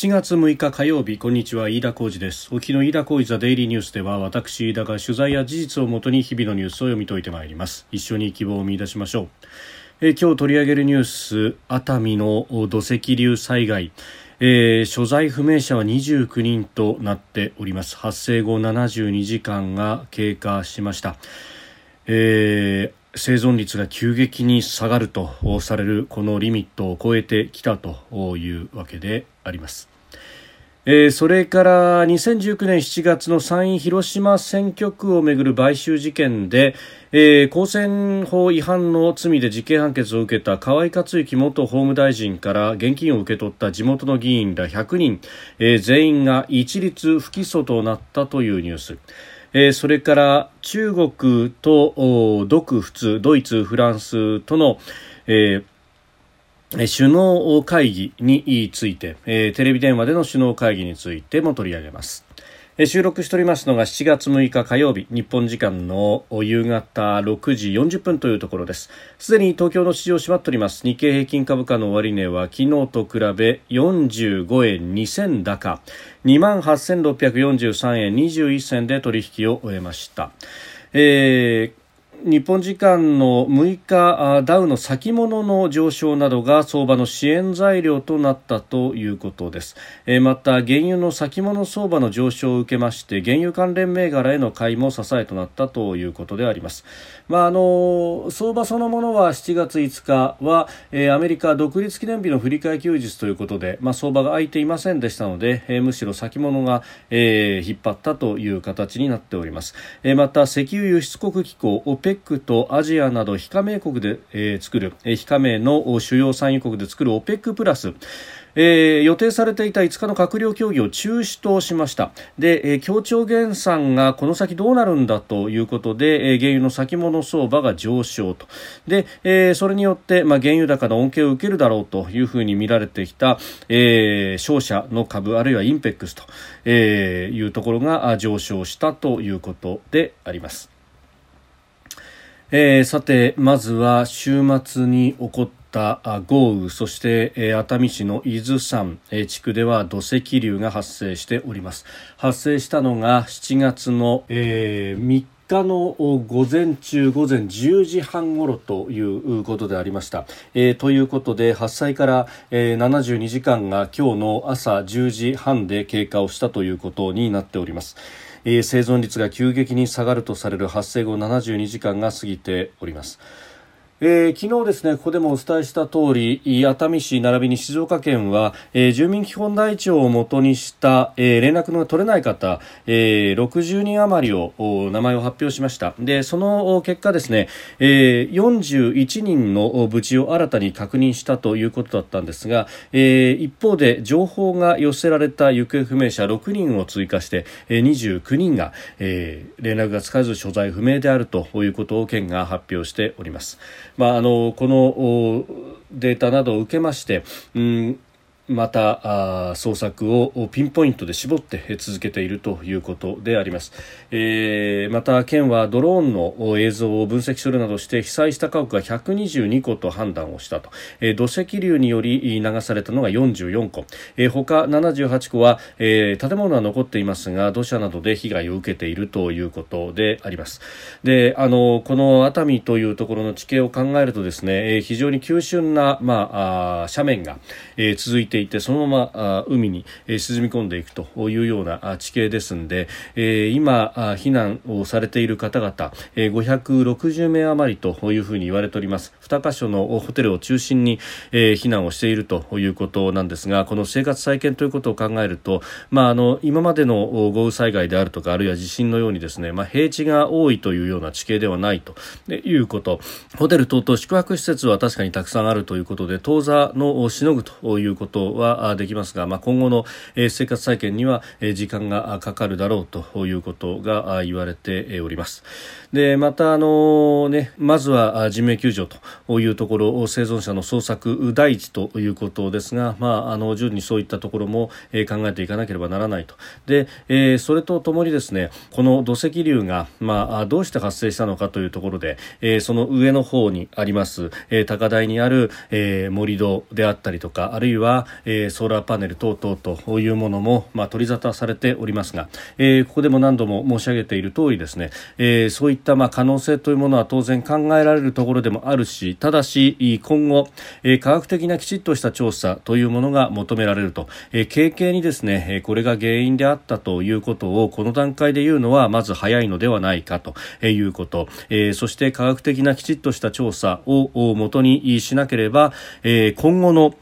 7月6日火曜日こんにちは。飯田浩二です。沖の飯田浩二ザデイリーニュースでは私飯田が取材や事実をもとに日々のニュースを読み解いてまいります。一緒に希望を見出しましょう。え今日取り上げるニュース熱海の土石流災害。えー、所在不明者は29人となっております。発生後72時間が経過しました、えー生存率が急激に下がるとされるこのリミットを超えてきたというわけであります。えー、それから2019年7月の参院広島選挙区をめぐる買収事件で、えー、公選法違反の罪で実刑判決を受けた河井克行元法務大臣から現金を受け取った地元の議員ら100人、えー、全員が一律不起訴となったというニュース。えー、それから中国と独仏ドイツ、フランスとの、えー、首脳会議について、テレビ電話での首脳会議についても取り上げます。収録しておりますのが7月6日火曜日日本時間の夕方6時40分というところです。すでに東京の市場閉まっております。日経平均株価の終値は昨日と比べ45円2000高。28,643円21銭で取引を終えました、えー日本時間の6日ダウの先物の上昇などが相場の支援材料となったということです、また原油の先物相場の上昇を受けまして原油関連銘柄への買いも支えとなったということであります、まあ、あの相場そのものは7月5日は、えアメリカ独立記念日の振り替え休日ということで、まあ、相場が空いていませんでしたので、むしろ先物が、えー、引っ張ったという形になっております、えまた石油輸出国機構 OPEC とアジアなど非加盟国で、えー、作る、えー、非加盟の主要産油国で作る OPEC プラスえー、予定されていた5日の閣僚協議を中止としましたで、えー、協調減産がこの先どうなるんだということで、えー、原油の先物相場が上昇とで、えー、それによって、まあ、原油高の恩恵を受けるだろうというふうに見られてきた、えー、商社の株あるいはインペックスと、えー、いうところが上昇したということであります。えー、さてまずは週末に起こった豪雨そして、熱海市の伊豆山、地区では土石流が発生しております。発生したのが7月の、えー、3日の午前中午前10時半ごろということでありました、えー、ということで発災から、えー、72時間が今日の朝10時半で経過をしたということになっております。えー、生存率が急激に下がるとされる発生後72時間が過ぎております。えー、昨日ですね、ここでもお伝えした通り、熱海市並びに静岡県は、えー、住民基本台帳をもとにした、えー、連絡の取れない方、えー、60人余りを名前を発表しました。で、その結果ですね、えー、41人の無事を新たに確認したということだったんですが、えー、一方で情報が寄せられた行方不明者6人を追加して、えー、29人が、えー、連絡がつかず所在不明であるということを県が発表しております。まあ、あのこのデータなどを受けまして、うんまた捜索をピンポイントで絞って続けているということであります、えー、また県はドローンの映像を分析するなどして被災した家屋が122戸と判断をしたと、えー、土石流により流されたのが44戸、えー、他78戸は、えー、建物は残っていますが土砂などで被害を受けているということであります。であのこの熱海というところの地形を考えるとですね、えー、非常に急峻な、まあ、あ斜面が、えー、続いていてそのまま海に沈み込んでいくというような地形ですので今避難をされている方々560名余りというふうに言われております。2カ所のホテルを中心にえ避難をしているということなんですがこの生活再建ということを考えると、まあ、あの今までの豪雨災害であるとかあるいは地震のようにですね、まあ、平地が多いというような地形ではないということホテル等々宿泊施設は確かにたくさんあるということで当座のしのぐということはできますが、まあ、今後の生活再建には時間がかかるだろうということが言われております。でまたあの、ね、まずは人命救助というところ生存者の捜索第一ということですが、まあ、あの順にそういったところも、え考えていかなければならないと。で、えー、それとともにですねこの土石流が、まあ、どうして発生したのかというところで、えー、その上の方にあります、えー、高台にある、えー、盛り土であったりとかあるいは、えー、ソーラーパネル等々というものも、まあ、取り沙汰されておりますが、えー、ここでも何度も申し上げている通りですね、えー、そういった、まあ、可能性というものは当然考えられるところでもあるしただし今後、えー、科学的なきちっとした調査というものが求められると、えー、軽々にですねこれが原因であったということをこの段階で言うのはまず早いのではないかということ、えー、そして科学的なきちっとした調査をもとにしなければ、えー、今後の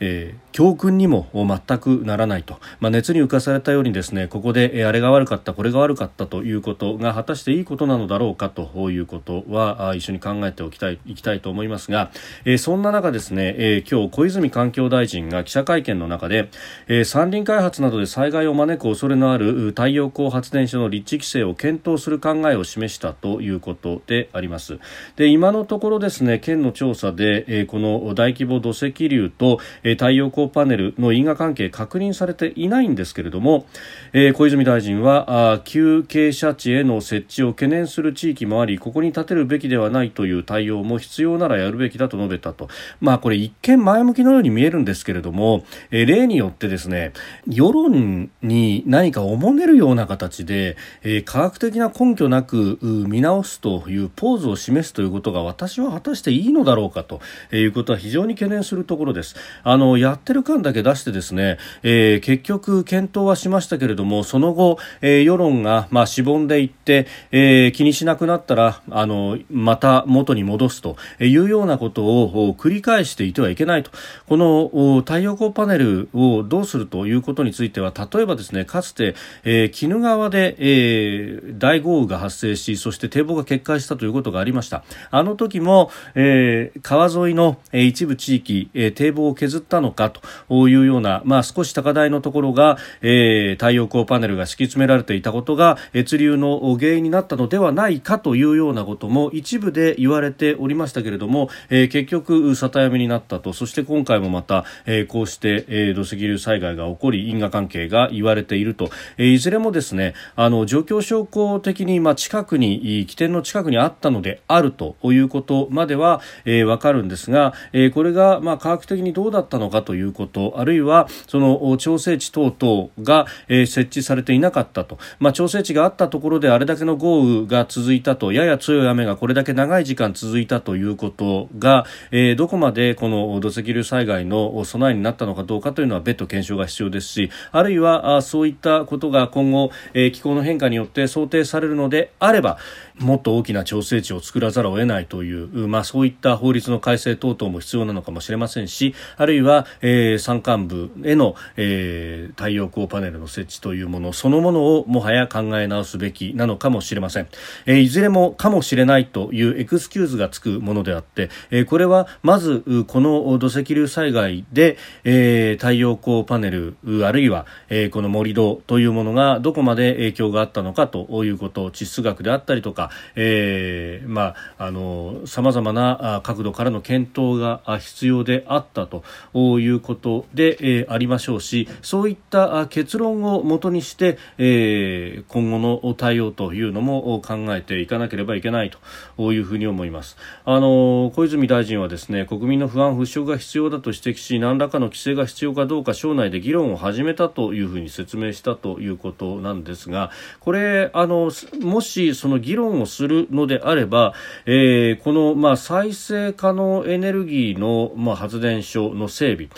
えー、教訓にも全くならないと、まあ、熱に浮かされたようにですねここで、あれが悪かったこれが悪かったということが果たしていいことなのだろうかということは一緒に考えておきたいいきたいと思いますが、え、そんな中ですね、え、今日小泉環境大臣が記者会見の中で、え、山林開発などで災害を招く恐れのある太陽光発電所の立地規制を検討する考えを示したということであります。で今のところですね県の調査で、え、この大規模土石流と、えーえ太陽光パネルの因果関係確認されていないんですけれども、え小泉大臣はあ急傾斜地への設置を懸念する地域もありここに建てるべきではないという対応も必要ならやるべきだと述べたと、まあ、これ一見前向きのように見えるんですけれども、え例によってですね世論に何かおもねるような形で、え科学的な根拠なく見直すというポーズを示すということが私は果たしていいのだろうかということは非常に懸念するところです。あのやっててる感だけ出してですね、えー、結局検討はしましたけれどもその後、えー、世論がまあしぼんでいって、えー、気にしなくなったらあのまた元に戻すというようなことを繰り返していてはいけないと。この太陽光パネルをどうするということについては例えばですねかつて、え、鬼怒川で、え、大豪雨が発生しそして堤防が決壊したということがありました。あの時も、え、川沿いの、え、一部地域、え、堤防を削ったのかと。というような、まあ、少し高台のところが、えー、太陽光パネルが敷き詰められていたことが越流の原因になったのではないかというようなことも一部で言われておりましたけれども、えー、結局、里山になったと。そして今回もまた、えー、こうして、えー、土石流災害が起こり因果関係が言われていると、えー、いずれもですねあの状況証拠的に、まあ、近くに起点の近くにあったのであるということまでは、えー、分かるんですが、えー、これが、まあ、科学的にどうだったのかということあるいはその調整池等々が、えー、設置されていなかったと、まあ、調整池があったところであれだけの豪雨が続いたとやや強い雨がこれだけ長い時間続いたということが、えー、どこまでこの土石流災害の備えになったのかどうかというのは別途検証が必要ですしあるいはあそういったことが今後、えー、気候の変化によって想定されるのであればもっと大きな調整池を作らざるを得ないという、まあ、そういった法律の改正等々も必要なのかもしれませんしあるいは、えー、山間部への、えー、太陽光パネルの設置というものそのものをもはや考え直すべきなのかもしれません、えー、いずれもかもしれないというエクスキューズがつくものであって、えー、これはまずこの土石流災害で、えー、太陽光パネルあるいは、えー、この盛り土というものがどこまで影響があったのかということ地質学であったりとかえー、まあ、あの、様々な角度からの検討が必要であったということで、えー、ありましょうし、そういった結論をもとにして、えー、今後の対応というのも考えていかなければいけないというふうに思います。あの、小泉大臣はですね、国民の不安払拭が必要だと指摘し、何らかの規制が必要かどうか省内で議論を始めたというふうに説明したということなんですが、これ、あの、もしその議論をするのであれば、えー、この、まあ、再生可能エネルギーの、まあ、発電所の整備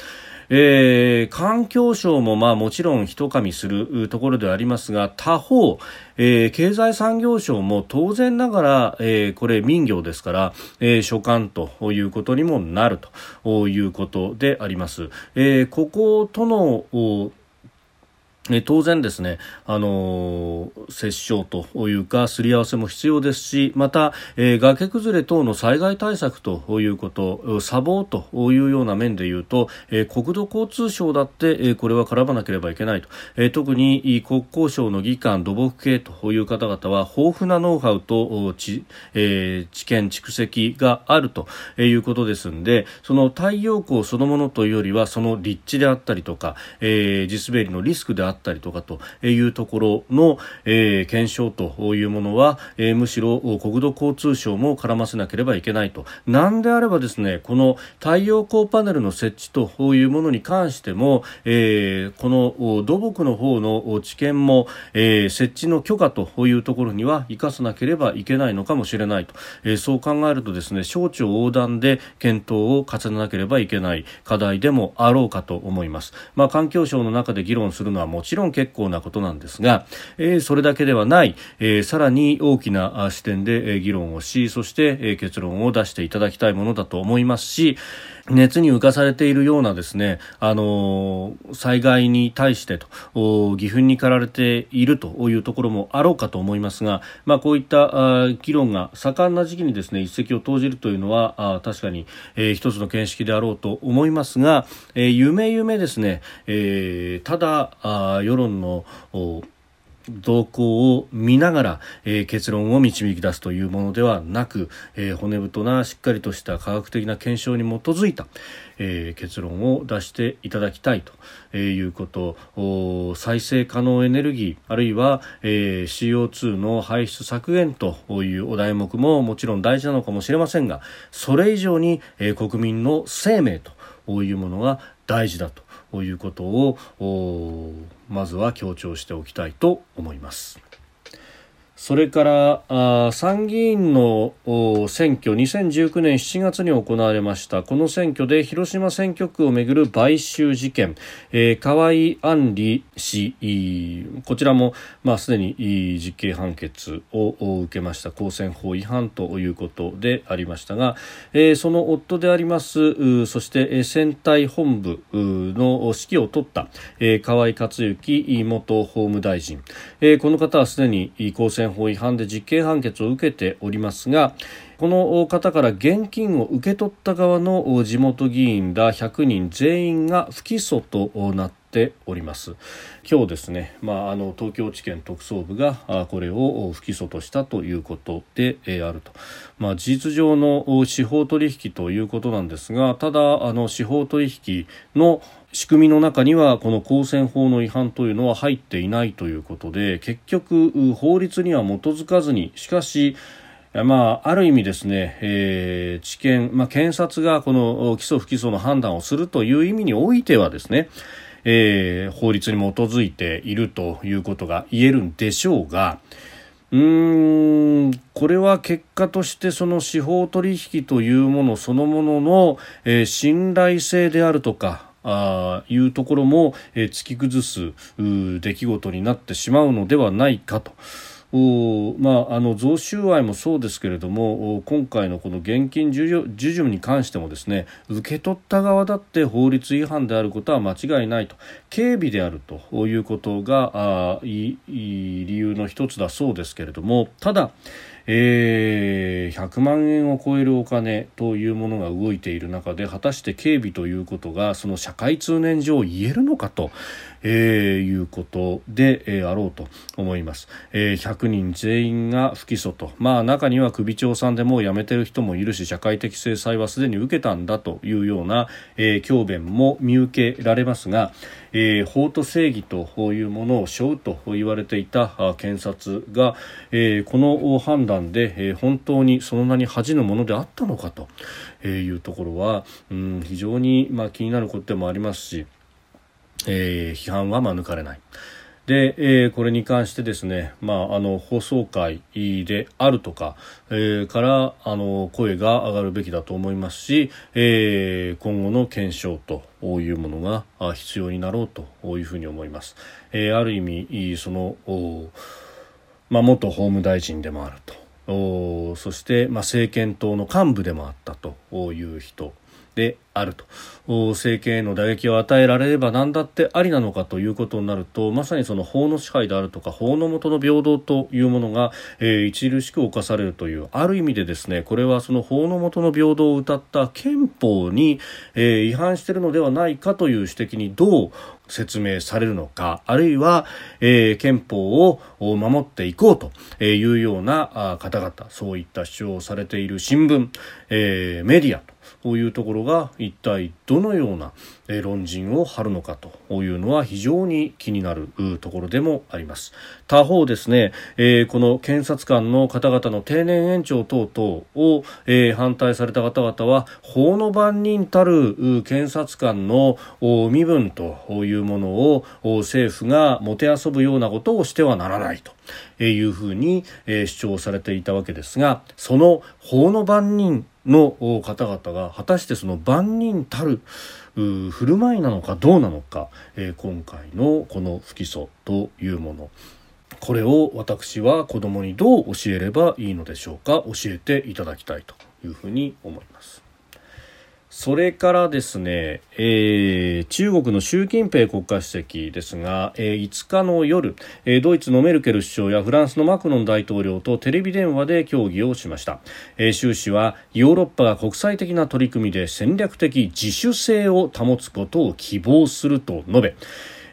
えー、環境省もまあもちろん一噛みするところではありますが他方、えー、経済産業省も当然ながら、えー、これ民業ですから、えー、所管ということにもなるということであります。えー、こことの当然ですね、あのー、折衝というか、すり合わせも必要ですし、また、えー、崖崩れ等の災害対策ということ、砂防というような面で言うと、えー、国土交通省だって、えー、これは絡まなければいけないと。え、特に国交省の議官、土木系という方々は、豊富なノウハウと知,、えー、知見、蓄積があるということですんで、その太陽光そのものというよりは、その立地であったりとか、え、地滑りのリスクであったりとかというところの、えー、検証というものは、えー、むしろ国土交通省も絡ませなければいけないと。なんであればですね、この太陽光パネルの設置というものに関しても、えー、この土木の方の知見も、えー、設置の許可というところには生かさなければいけないのかもしれないと、えー、そう考えるとですね、省庁横断で検討を重ねなければいけない課題でもあろうかと思います。まあ、環境省の中で議論するのはももちろん結構なことなんですが、えー、それだけではない、えー、さらに大きな視点で議論をし、そして、結論を出していただきたいものだと思いますし、熱に浮かされているようなですね、あの災害に対してと、義憤に駆られているというところもあろうかと思いますが、まあ、こういった議論が盛んな時期にですね、一石を投じるというのは、あ確かに、えー、一つの見識であろうと思いますが、えー、夢夢ですね、えー、ただ、あ世論の動向を見ながら、えー、結論を導き出すというものではなく、えー、骨太なしっかりとした科学的な検証に基づいた、えー、結論を出していただきたいということ。再生可能エネルギーあるいは、え、CO2 の排出削減というお題目ももちろん大事なのかもしれませんがそれ以上に、え、国民の生命とこういうものが大事だということをまずは強調しておきたいと思います。それからあ参議院の選挙2019年7月に行われました。この選挙で広島選挙区をめぐる買収事件、えー、河合案里氏こちらも、まあ、すでに実刑判決を受けました。公選法違反ということでありましたが、えー、その夫でありますそして選対本部の指揮を取った、えー、河合克行元法務大臣、えー、この方はすでに公選法違反で実刑判決を受けておりますがこの方から現金を受け取った側の地元議員ら100人全員が不起訴となっております。今日ですね、まあ、あの東京地検特捜部がこれを不起訴としたということであると、まあ、事実上の司法取引ということなんですがただあの司法取引の仕組みの中にはこの公選法の違反というのは入っていないということで結局法律には基づかずにしかしまあ、ある意味ですね、えー、知見、まあ、検察がこの起訴不起訴の判断をするという意味においてはですね、えー、法律に基づいているということが言えるんでしょうが、うーんこれは結果としてその司法取引というものそのものの、えー、信頼性であるとかあいうところも、えー、突き崩す出来事になってしまうのではないかと。まあ、あの贈収賄もそうですけれども今回のこの現金授受に関してもですね受け取った側だって法律違反であることは間違いないと警備であるということがあいい理由の一つだそうですけれどもただえー、100万円を超えるお金というものが動いている中で果たして警備ということがその社会通念上言えるのかと、えー、いうことで、えー、あろうと思います、えー、100人全員が不起訴と。まあ中には首長さんでもう辞めてる人もいるし社会的制裁はすでに受けたんだというような、えー、教鞭も見受けられますが、えー、法と正義というものを背負うと言われていた検察が、えー、この判断で、えー、本当にその名に恥じぬものであったのかというところは、うん、非常に、まあ、気になることでもありますし、えー、批判は免れない。で、えー、これに関してですね、まあ、あの放送会であるとか、えー、からあの声が上がるべきだと思いますし、えー、今後の検証というものが必要になろうというふうに思います。えー、ある意味その、まあ、元法務大臣でもあるとそして、まあ、政権党の幹部でもあったという人であると。政権への打撃を与えられれば何だってありなのかということになるとまさにその法の支配であるとか法の下の平等というものが、えー、著しく侵されるというある意味でですねこれはその法の下の平等を謳った憲法に、えー、違反しているのではないかという指摘にどう説明されるのかあるいは、えー、憲法を守っていこうというような方々そういった主張をされている新聞、えー、メディアとこういうところが一体どのような、論陣を張るのかというのは非常に気になるところでもあります。他方ですね、えー、この検察官の方々の定年延長等々を、えー、反対された方々は法の番人たる検察官の身分というものを政府がもてあそぶようなことをしてはならないというふうに主張されていたわけですがその法の番人の方々が果たしてその万人たる振る舞いなのかどうなのか、えー、今回のこの不起訴というものこれを私は子供にどう教えればいいのでしょうか教えていただきたいというふうに思います。それからですね、えー、中国の習近平国家主席ですが、えー、5日の夜、えー、ドイツのメルケル首相やフランスのマクロン大統領とテレビ電話で協議をしました、えー、習氏はヨーロッパが国際的な取り組みで戦略的自主性を保つことを希望すると述べ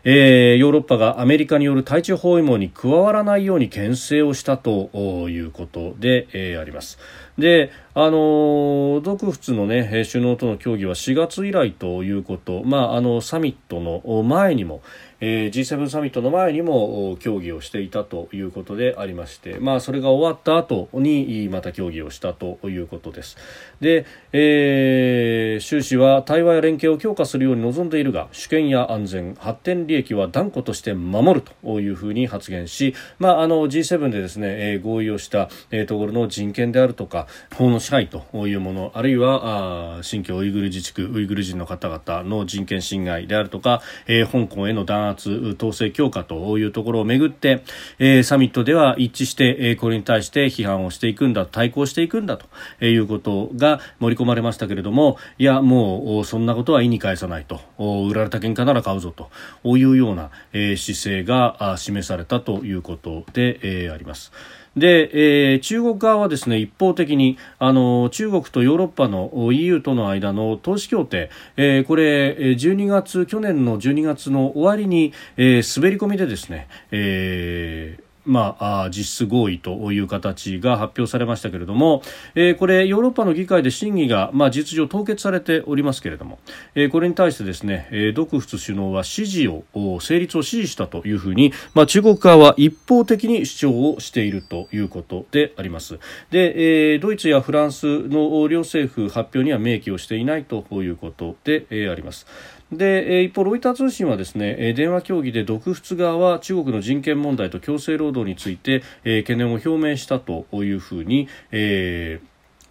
えー、ヨーロッパがアメリカによる対中包囲網に加わらないように牽制をしたということで、えー、あります。で、あの独仏の、ね、首脳との協議は4月以来ということ、まあ、あのサミットの前にも、えー、G7 サミットの前にも協議をしていたということでありまして、まあ、それが終わった後にまた協議をしたということです。で、えー、習氏は対話や連携を強化するように望んでいるが主権や安全発展利益は断固として守るというふうに発言し、まあ、あの G7 でですね、えー、合意をした、えー、ところの人権であるとか法の支配というものあるいは新疆ウイグル自治区ウイグル人の方々の人権侵害であるとか、えー、香港への弾圧統制強化というところをめぐって、えー、サミットでは一致して、えー、これに対して批判をしていくんだ対抗していくんだということが盛り込まれましたけれどもいやもうそんなことは意に介さないと売られた喧嘩なら買うぞというような、えー、姿勢が示されたということで、えー、あります。で、えー、中国側はですね一方的にあの中国とヨーロッパの EU との間の投資協定、えー、これ12月去年の12月の終わりに、えー、滑り込みでですね、えーまあ、実質合意という形が発表されましたけれども、えー、これヨーロッパの議会で審議が、まあ、実情凍結されておりますけれども、えー、これに対してですね、えー、独仏首脳は支持を成立を支持したというふうに、まあ、中国側は一方的に主張をしているということでありますで、えー、ドイツやフランスの両政府発表には明記をしていないということで、えー、あります。で一方、ロイター通信はですね電話協議で独仏側は中国の人権問題と強制労働について懸念を表明したというふうに、え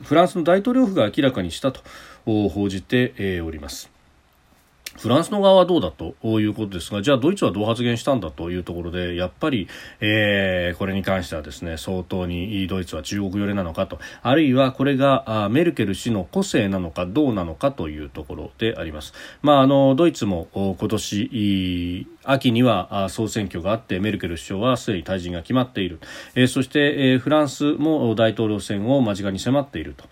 ー、フランスの大統領府が明らかにしたと報じております。フランスの側はどうだと？いうことですが、じゃあドイツはどう発言したんだというところで、やっぱり、えー、これに関してはですね、相当にドイツは中国寄りなのかと、あるいはこれがあメルケル氏の個性なのかどうなのかというところであります。まあ、あの、ドイツも今年、秋には総選挙があってメルケル首相はすでに退陣が決まっている、えー、そして、えー、フランスも大統領選を間近に迫っていると。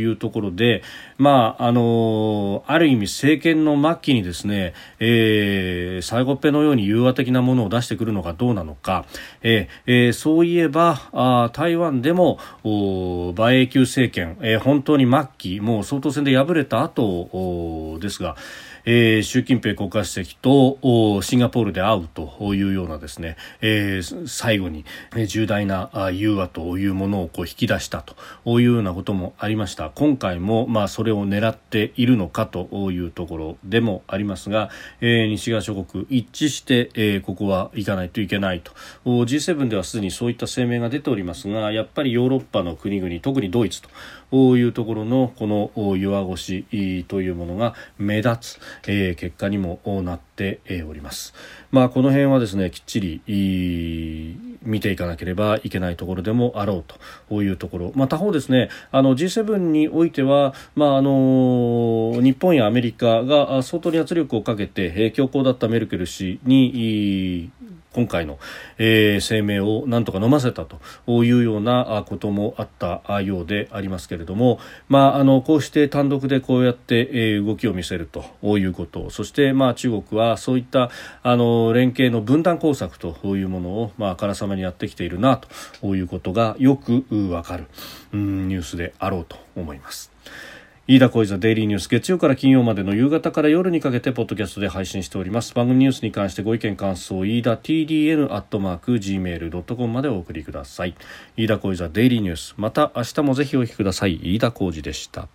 いうところで、まああのある意味政権の末期にですね、えー、最後っぺのように融和的なものを出してくるのかどうなのか、えーえー、そういえばあ台湾でも馬英九政権、えー、本当に末期もう総統選で敗れた後ですが、えー、習近平国家主席とシンガポールで会うというようなですね、えー、最後に重大な融和というものをこう引き出したというようなこともありました。今回もまあそれを狙っているのかというところでもありますが、えー、西側諸国一致して、えー、ここは行かないといけないと。G7 ではすでにそういった声明が出ておりますがやっぱりヨーロッパの国々特にドイツというところのこの弱腰というものが目立つ、えー、結果にもなっております。まあ、この辺はですねきっちり見ていかなければいけないところでもあろうというところ、まあ、他方ですねあの G7 においては、まあ、あの日本やアメリカが相当に圧力をかけて強硬だったメルケル氏に今回の、えー、声明をなんとか飲ませたというようなこともあったようでありますけれども、まあ、あのこうして単独でこうやって、えー、動きを見せるということそして、まあ、中国はそういったあの連携の分断工作というものを、まあ、からさまにやってきているなということがよくわかる、うん、ニュースであろうと思います。飯田小泉デイリーニュース月曜から金曜までの夕方から夜にかけてポッドキャストで配信しております。番組ニュースに関してご意見感想飯田 TDN アットマーク Gmail.com までお送りください。飯田小泉デイリーニュース。また明日もぜひお聞きください。飯田浩司でした。